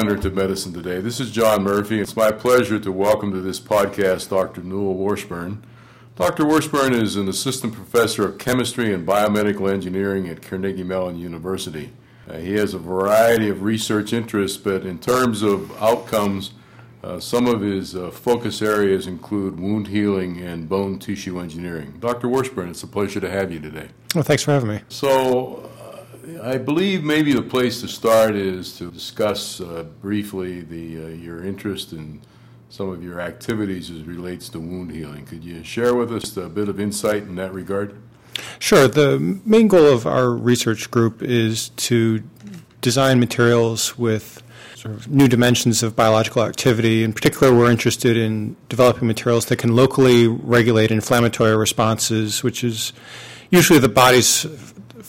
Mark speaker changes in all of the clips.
Speaker 1: Regenerative Medicine today. This is John Murphy. It's my pleasure to welcome to this podcast Dr. Newell Washburn. Dr. Washburn is an assistant professor of chemistry and biomedical engineering at Carnegie Mellon University. Uh, he has a variety of research interests, but in terms of outcomes, uh, some of his uh, focus areas include wound healing and bone tissue engineering. Dr. Washburn, it's a pleasure to have you today.
Speaker 2: Well, thanks for having me.
Speaker 1: So, I believe maybe the place to start is to discuss uh, briefly the uh, your interest in some of your activities as relates to wound healing. Could you share with us a bit of insight in that regard?
Speaker 2: Sure. The main goal of our research group is to design materials with sort of new dimensions of biological activity. In particular, we're interested in developing materials that can locally regulate inflammatory responses, which is usually the body's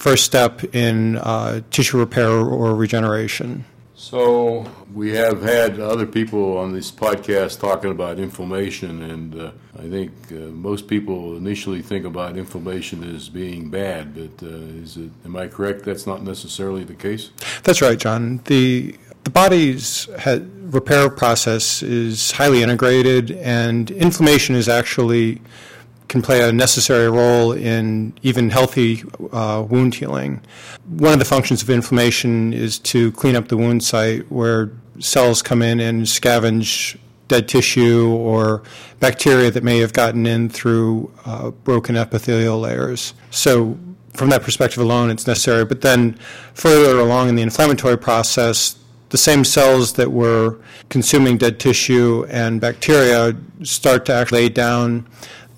Speaker 2: first step in uh, tissue repair or regeneration.
Speaker 1: So, we have had other people on this podcast talking about inflammation, and uh, I think uh, most people initially think about inflammation as being bad, but uh, is it, am I correct that's not necessarily the case?
Speaker 2: That's right, John. The the body's repair process is highly integrated, and inflammation is actually can play a necessary role in even healthy uh, wound healing. One of the functions of inflammation is to clean up the wound site where cells come in and scavenge dead tissue or bacteria that may have gotten in through uh, broken epithelial layers. So, from that perspective alone, it's necessary. But then, further along in the inflammatory process, the same cells that were consuming dead tissue and bacteria start to actually lay down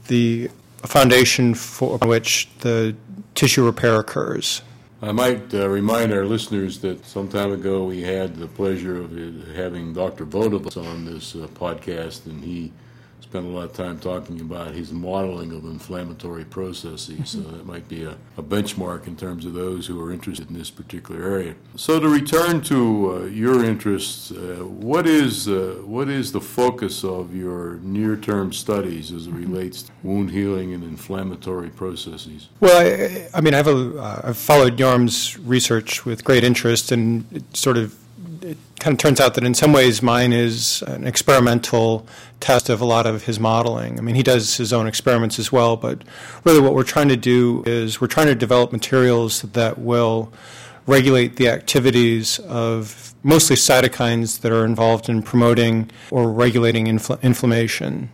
Speaker 2: the foundation for which the tissue repair occurs.
Speaker 1: I might uh, remind our listeners that some time ago we had the pleasure of having Dr. Vodovotz on this uh, podcast, and he spent a lot of time talking about his modeling of inflammatory processes. So that might be a, a benchmark in terms of those who are interested in this particular area. So to return to uh, your interests, uh, what is uh, what is the focus of your near-term studies as it relates to wound healing and inflammatory processes?
Speaker 2: Well, I, I mean, I've, uh, I've followed Yoram's research with great interest, and it sort of it kind of turns out that in some ways mine is an experimental test of a lot of his modeling. I mean, he does his own experiments as well, but really what we're trying to do is we're trying to develop materials that will regulate the activities of mostly cytokines that are involved in promoting or regulating infl- inflammation.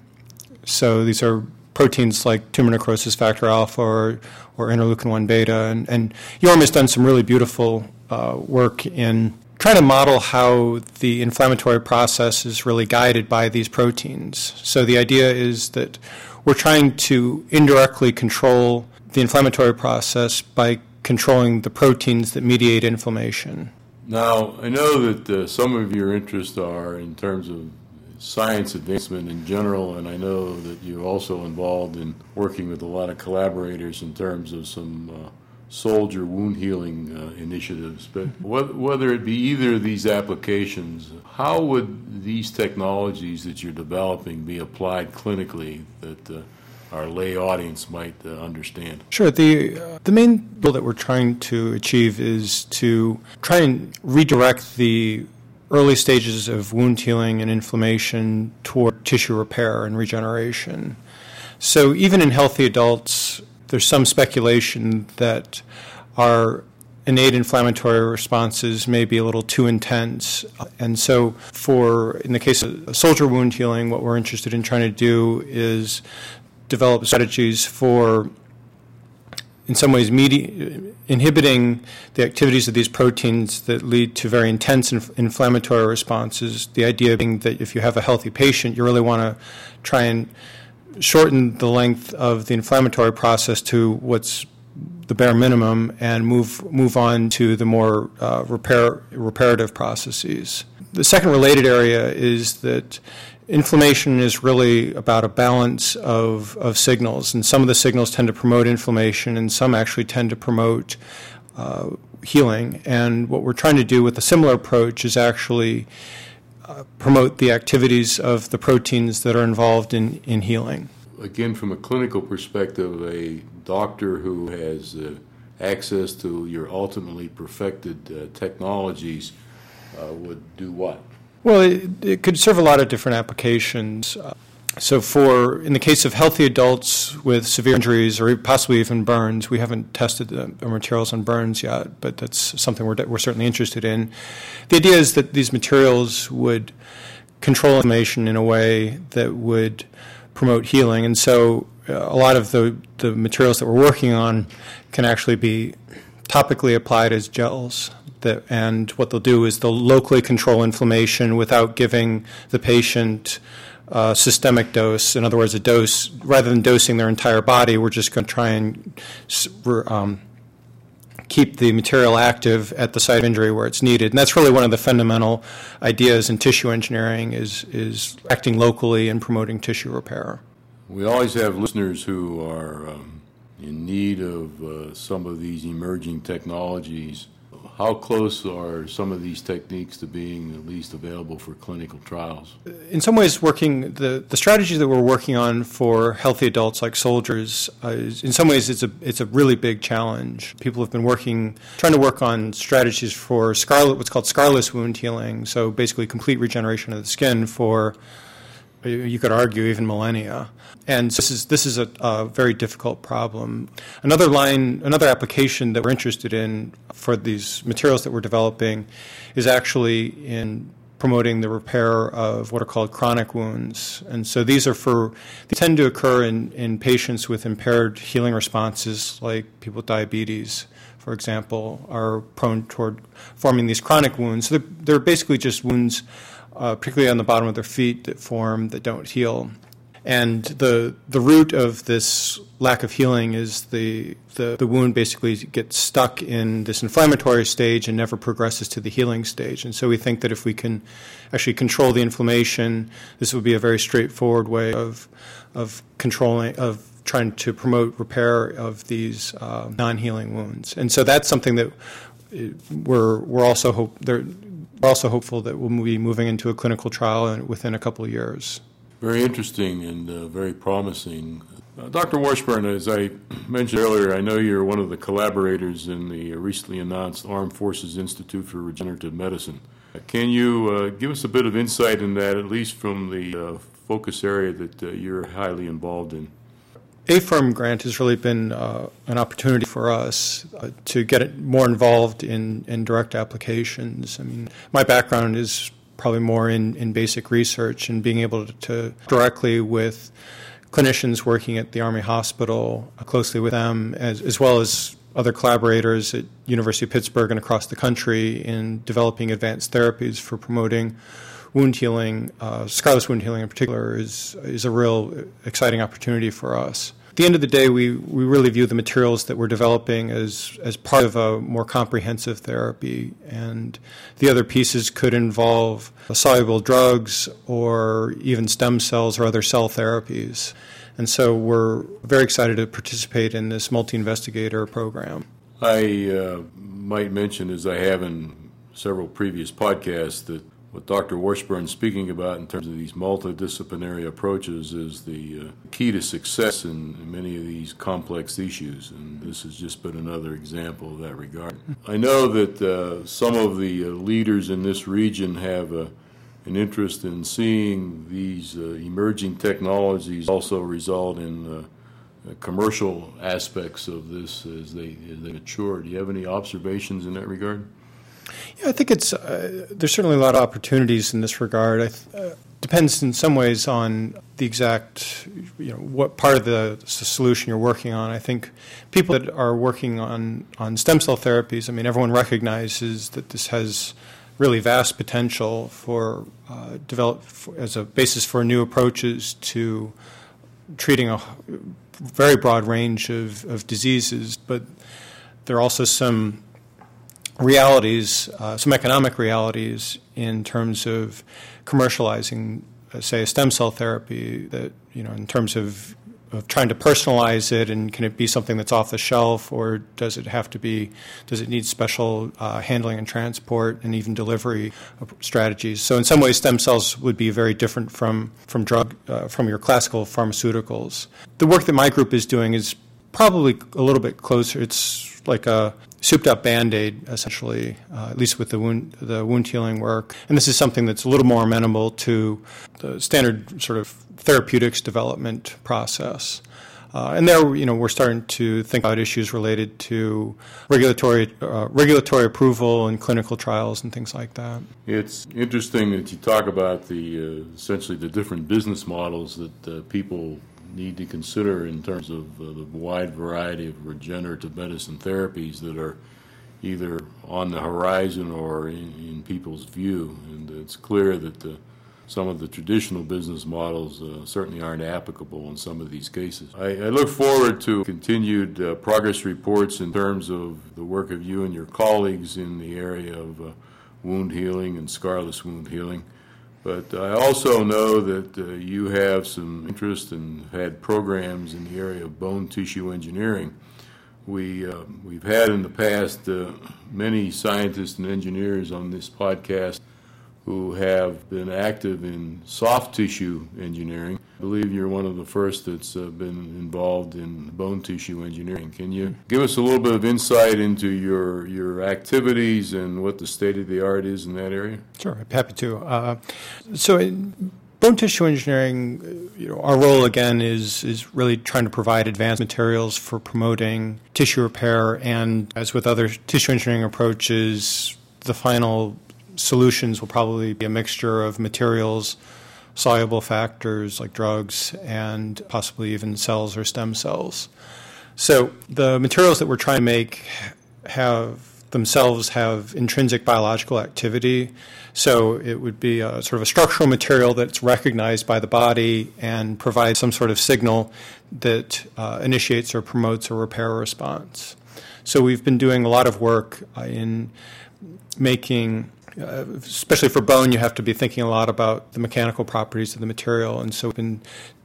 Speaker 2: So these are proteins like tumor necrosis factor alpha or, or interleukin 1 beta. And, and Yoram has done some really beautiful uh, work in trying to model how the inflammatory process is really guided by these proteins. So the idea is that we're trying to indirectly control the inflammatory process by controlling the proteins that mediate inflammation.
Speaker 1: Now, I know that uh, some of your interests are in terms of science advancement in general, and I know that you're also involved in working with a lot of collaborators in terms of some uh, soldier wound healing uh, initiatives, but whether it be either of these applications, how would these technologies that you're developing be applied clinically that uh, our lay audience might uh, understand?
Speaker 2: Sure. The uh, the main goal that we're trying to achieve is to try and redirect the early stages of wound healing and inflammation toward tissue repair and regeneration. So even in healthy adults, there's some speculation that our innate inflammatory responses may be a little too intense. And so, for in the case of soldier wound healing, what we're interested in trying to do is develop strategies for, in some ways, medi- inhibiting the activities of these proteins that lead to very intense inf- inflammatory responses. The idea being that if you have a healthy patient, you really want to try and shorten the length of the inflammatory process to what's the bare minimum and move move on to the more uh, repair reparative processes. The second related area is that inflammation is really about a balance of, of signals, and some of the signals tend to promote inflammation, and some actually tend to promote uh, healing. And what we're trying to do with a similar approach is actually promote the activities of the proteins that are involved in, in healing.
Speaker 1: Again, from a clinical perspective, a doctor who has uh, access to your ultimately perfected uh, technologies uh, would do what?
Speaker 2: Well, it, it, could serve a lot of different applications. So, for in the case of healthy adults with severe injuries or possibly even burns, we haven't tested the, the materials on burns yet, but that's something we're, we're certainly interested in. The idea is that these materials would control inflammation in a way that would promote healing, and so uh, a lot of the, the materials that we're working on can actually be topically applied as gels. That, and what they'll do is they'll locally control inflammation without giving the patient a systemic dose. In other words, a dose rather than dosing their entire body, we're just going to try and um, keep the material active at the site of injury where it's needed. And that's really one of the fundamental ideas in tissue engineering is is acting locally and promoting tissue repair.
Speaker 1: We always have listeners who are um, in need of uh, some of these emerging technologies. How close are some of these techniques to being at least available for clinical trials?
Speaker 2: In some ways, working the, the strategy that we're working on for healthy adults like soldiers, uh, is, in some ways, it's a it's a really big challenge. People have been working, trying to work on strategies for scarlet, what's called scarless wound healing. So basically, complete regeneration of the skin for you could argue even millennia. And this is this is a, a, very difficult problem. Another line, another application that we're interested in for these materials that we're developing is actually in promoting the repair of what are called chronic wounds. And so these are for they tend to occur in, in patients with impaired healing responses, like people with diabetes, for example, are prone toward forming these chronic wounds. So they're, they're basically just wounds uh, particularly on the bottom of their feet, that form that don't heal. And the the root of this lack of healing is the, the, the wound basically gets stuck in this inflammatory stage and never progresses to the healing stage. And so we think that if we can actually control the inflammation, this would be a very straightforward way of of controlling of trying to promote repair of these uh, non-healing wounds. And so that's something that uh, we're we're also hope there we're also hopeful that we'll be moving into a clinical trial within a couple of years.
Speaker 1: Very interesting and uh, very promising. Uh, Dr. Washburn, as I mentioned earlier, I know you're one of the collaborators in the recently announced Armed Forces Institute for Regenerative Medicine. Uh, can you uh, give us a bit of insight in that, at least from the uh, focus area that uh, you're highly involved in?
Speaker 2: AFIRM grant has really been uh, an opportunity for us uh, to get more involved in, in direct applications. I mean, my background is probably more in, in basic research and being able to, to directly with clinicians working at the Army Hospital, uh, closely with them, as, as well as other collaborators at University of Pittsburgh and across the country in developing advanced therapies for promoting wound healing, uh, scarless wound healing in particular, is is a real exciting opportunity for us the end of the day, we, we really view the materials that we're developing as, as part of a more comprehensive therapy. And the other pieces could involve soluble drugs or even stem cells or other cell therapies. And so we're very excited to participate in this multi investigator program.
Speaker 1: I uh, might mention, as I have in several previous podcasts, that what Dr. Washburn is speaking about in terms of these multidisciplinary approaches is the uh, key to success in, in, many of these complex issues, and this has just been another example of that regard. I know that uh, some of the uh, leaders in this region have uh, an interest in seeing these uh, emerging technologies also result in uh, commercial aspects of this as they, as they mature. Do you have any observations in that regard?
Speaker 2: Yeah, I think it's uh, there's certainly a lot of opportunities in this regard. It uh, depends in some ways on the exact, you know, what part of the, the solution you're working on. I think people that are working on on stem cell therapies, I mean, everyone recognizes that this has really vast potential for uh, develop for, as a basis for new approaches to treating a very broad range of, of diseases. But there are also some realities, uh, some economic realities in terms of commercializing, uh, say, a stem cell therapy. That you know, in terms of of trying to personalize it, and can it be something that's off the shelf, or does it have to be? Does it need special uh, handling and transport, and even delivery strategies? So, in some ways, stem cells would be very different from from drug uh, from your classical pharmaceuticals. The work that my group is doing is probably a little bit closer. It's like a souped up band aid, essentially, uh, at least with the wound, the wound healing work. And this is something that's a little more amenable to the standard sort of therapeutics development process. Uh, and there, you know, we're starting to think about issues related to regulatory uh, regulatory approval and clinical trials and things like that.
Speaker 1: It's interesting that you talk about the uh, essentially the different business models that uh, people need to consider in terms of uh, the wide variety of regenerative medicine therapies that are either on the horizon or in, in people's view. And it's clear that the some of the traditional business models uh, certainly aren't applicable in some of these cases. I, I look forward to continued uh, progress reports in terms of the work of you and your colleagues in the area of uh, wound healing and scarless wound healing. But I also know that uh, you have some interest and had programs in the area of bone tissue engineering. We, uh, we've had in the past uh, many scientists and engineers on this podcast who have been active in soft tissue engineering. I believe you're one of the first that's uh, been involved in bone tissue engineering. Can you give us a little bit of insight into your your activities and what the state of the art is in that area?
Speaker 2: Sure, I'm happy to. Uh, so. In, Bone tissue engineering, you know, our role again is is really trying to provide advanced materials for promoting tissue repair, and as with other tissue engineering approaches, the final solutions will probably be a mixture of materials, soluble factors like drugs, and possibly even cells or stem cells. So the materials that we're trying to make have themselves have intrinsic biological activity. So it would be a sort of a structural material that's recognized by the body and provides some sort of signal that uh, initiates or promotes a repair response. So we've been doing a lot of work in making uh, especially for bone, you have to be thinking a lot about the mechanical properties of the material. And so we've been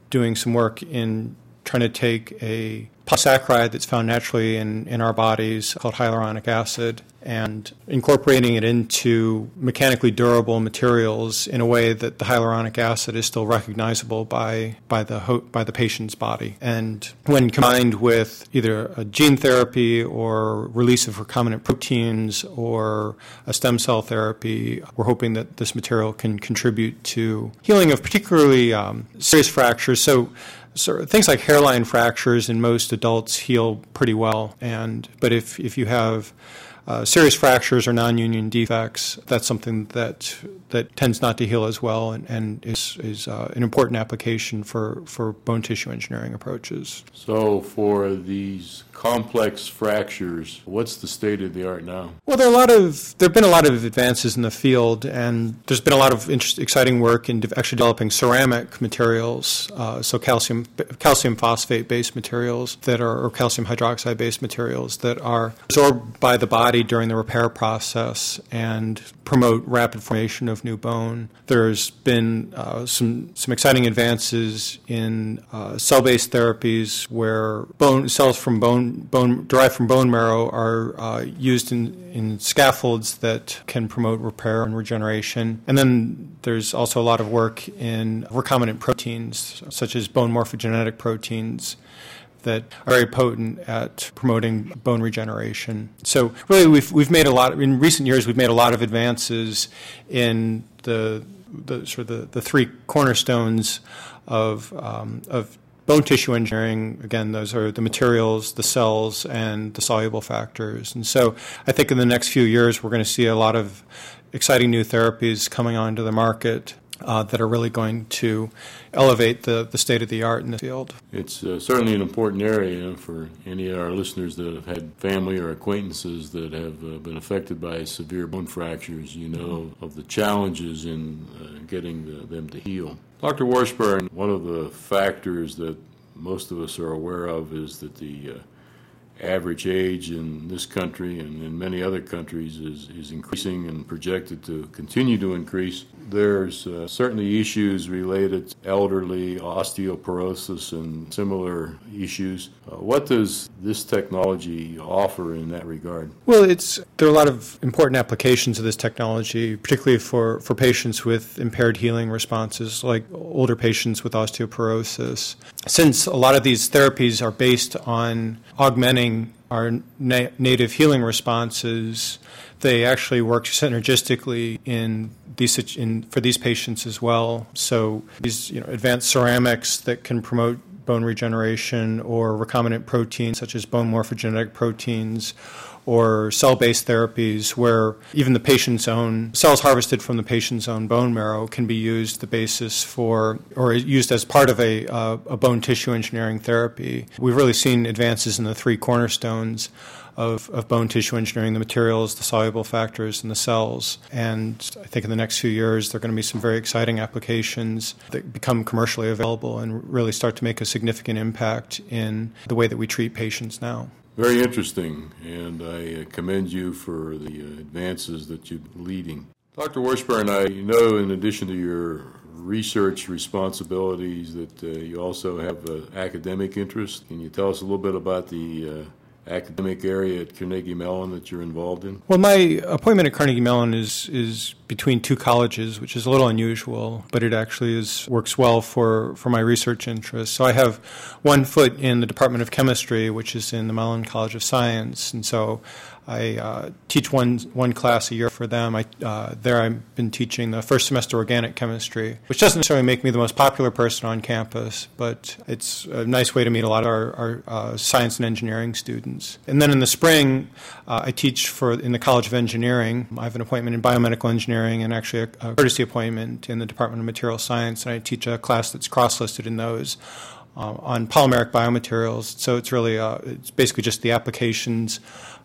Speaker 2: doing some work in trying to take a polysaccharide that's found naturally in, in our bodies called hyaluronic acid and incorporating it into mechanically durable materials in a way that the hyaluronic acid is still recognizable by, by, the, ho- by the patient's body. And when combined with either a gene therapy or release of recombinant proteins or a stem cell therapy, we're hoping that this material can contribute to healing of particularly um, serious fractures. So so things like hairline fractures in most adults heal pretty well, and but if if you have uh, serious fractures or non-union defects, that's something that that tends not to heal as well, and, and is is uh, an important application for for bone tissue engineering approaches.
Speaker 1: So, for these complex fractures, what's the state of the art now?
Speaker 2: Well, there are a lot of there have been a lot of advances in the field, and there's been a lot of exciting work in de- actually developing ceramic materials, uh, so calcium calcium phosphate based materials that are or calcium hydroxide based materials that are absorbed by the body body during the repair process and promote rapid formation of new bone. There's been uh, some some exciting advances in uh, cell-based therapies where bone cells from bone bone derived from bone marrow are uh, used in in scaffolds that can promote repair and regeneration. And then there's also a lot of work in recombinant proteins such as bone morphogenetic proteins that are very potent at promoting bone regeneration. So really, we've we've made a lot in recent years. We've made a lot of advances in the the sort of the, the three cornerstones of um, of bone tissue engineering, again, those are the materials, the cells, and the soluble factors. And so I think in the next few years, we're going to see a lot of exciting new therapies coming onto the market uh, that are really going to elevate the, the state of the art in the field.
Speaker 1: It's uh, certainly an important area for any of our listeners that have had family or acquaintances that have uh, been affected by severe bone fractures. You know of the challenges in uh, getting the, them to heal. Dr. Washburn, one of the factors that most of us are aware of is that the uh, average age in this country and in many other countries is, is increasing and projected to continue to increase. There's uh, certainly issues related to elderly osteoporosis and similar issues. Uh, what does this technology offer in that regard?
Speaker 2: Well, it's there are a lot of important applications of this technology, particularly for, for patients with impaired healing responses, like older patients with osteoporosis. Since a lot of these therapies are based on augmenting our na- native healing responses, they actually work synergistically in these in, for these patients as well. So these you know, advanced ceramics that can promote bone regeneration or recombinant proteins such as bone morphogenetic proteins or cell based therapies where even the patient's own cells harvested from the patient's own bone marrow can be used the basis for or used as part of a, uh, a bone tissue engineering therapy. We've really seen advances in the three cornerstones of, of bone tissue engineering the materials, the soluble factors, and the cells. And I think in the next few years, there are going to be some very exciting applications that become commercially available and really start to make a significant impact in the way that we treat patients now.
Speaker 1: Very interesting, and I uh, commend you for the uh, advances that you're leading. Dr. Washburn, I know in addition to your research responsibilities that uh, you also have uh, academic interest. Can you tell us a little bit about the uh, academic area at Carnegie Mellon that you're involved in?
Speaker 2: Well, my appointment at Carnegie Mellon is is between two colleges, which is a little unusual, but it actually is works well for, for my research interests. So I have one foot in the Department of Chemistry, which is in the Mellon College of Science, and so I uh, teach one one class a year for them. I, uh, there, I've been teaching the first semester organic chemistry, which doesn't necessarily make me the most popular person on campus, but it's a nice way to meet a lot of our, our uh, science and engineering students. And then in the spring, uh, I teach for in the College of Engineering. I have an appointment in biomedical engineering and actually a, a courtesy appointment in the Department of Material Science, and I teach a class that's cross-listed in those. Uh, on polymeric biomaterials, so it's really uh, it's basically just the applications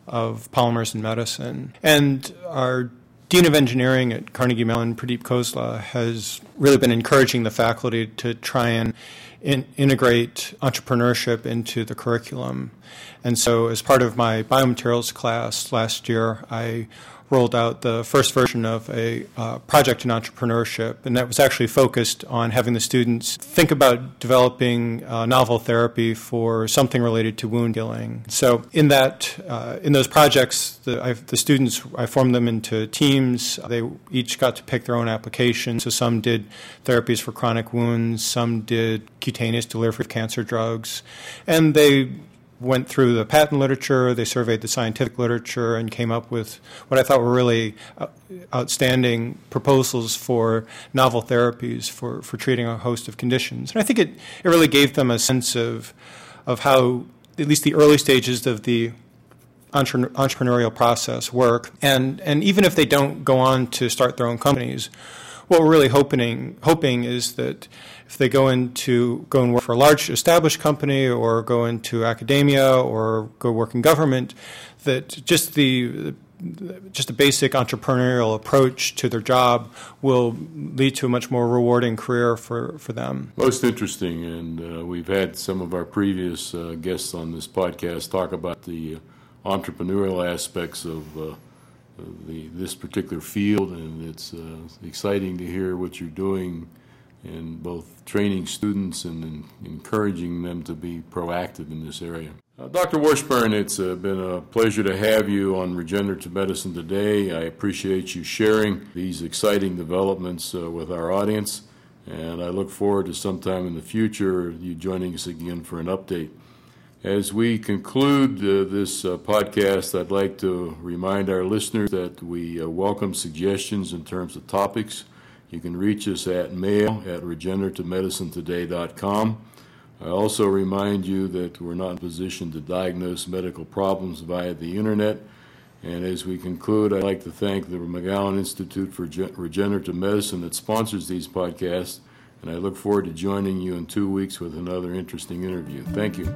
Speaker 2: of polymers in medicine. And our Dean of Engineering at Carnegie Mellon, Pradeep Khosla, has really been encouraging the faculty to try and in, integrate entrepreneurship into the curriculum. And so, as part of my biomaterials class last year, I rolled out the first version of a uh, project in entrepreneurship, and that was actually focused on having the students think about developing a novel therapy for something related to wound healing. So, in that, uh, in those projects, the, the, students, I formed them into teams. They each got to pick their own application. So, some did therapies for chronic wounds, some did cutaneous delivery of cancer drugs, and they went through the patent literature, they surveyed the scientific literature, and came up with what I thought were really uh, outstanding proposals for novel therapies for, for treating a host of conditions. And I think it, it really gave them a sense of, of how, at least the early stages of the entrepreneurial process work. And, and even if they don't go on to start their own companies, what we're really hoping, hoping is that if they go into go and work for a large established company or go into academia or go work in government, that just the just a basic entrepreneurial approach to their job will lead to a much more rewarding career for, for them.
Speaker 1: Most interesting, and uh, we've had some of our previous uh, guests on this podcast talk about the uh, entrepreneurial aspects of uh, the, this particular field, and it's uh, exciting to hear what you're doing in both training students and in encouraging them to be proactive in this area. Uh, Dr. Washburn, it's uh, been a pleasure to have you on Regenerative Medicine today. I appreciate you sharing these exciting developments uh, with our audience, and I look forward to sometime in the future you joining us again for an update. As we conclude uh, this uh, podcast, I'd like to remind our listeners that we uh, welcome suggestions in terms of topics you can reach us at mail at regenerativemedicinetoday.com. I also remind you that we're not in position to diagnose medical problems via the internet. And as we conclude, I'd like to thank the McGowan Institute for Regenerative Medicine that sponsors these podcasts. And I look forward to joining you in two weeks with another interesting interview. Thank you.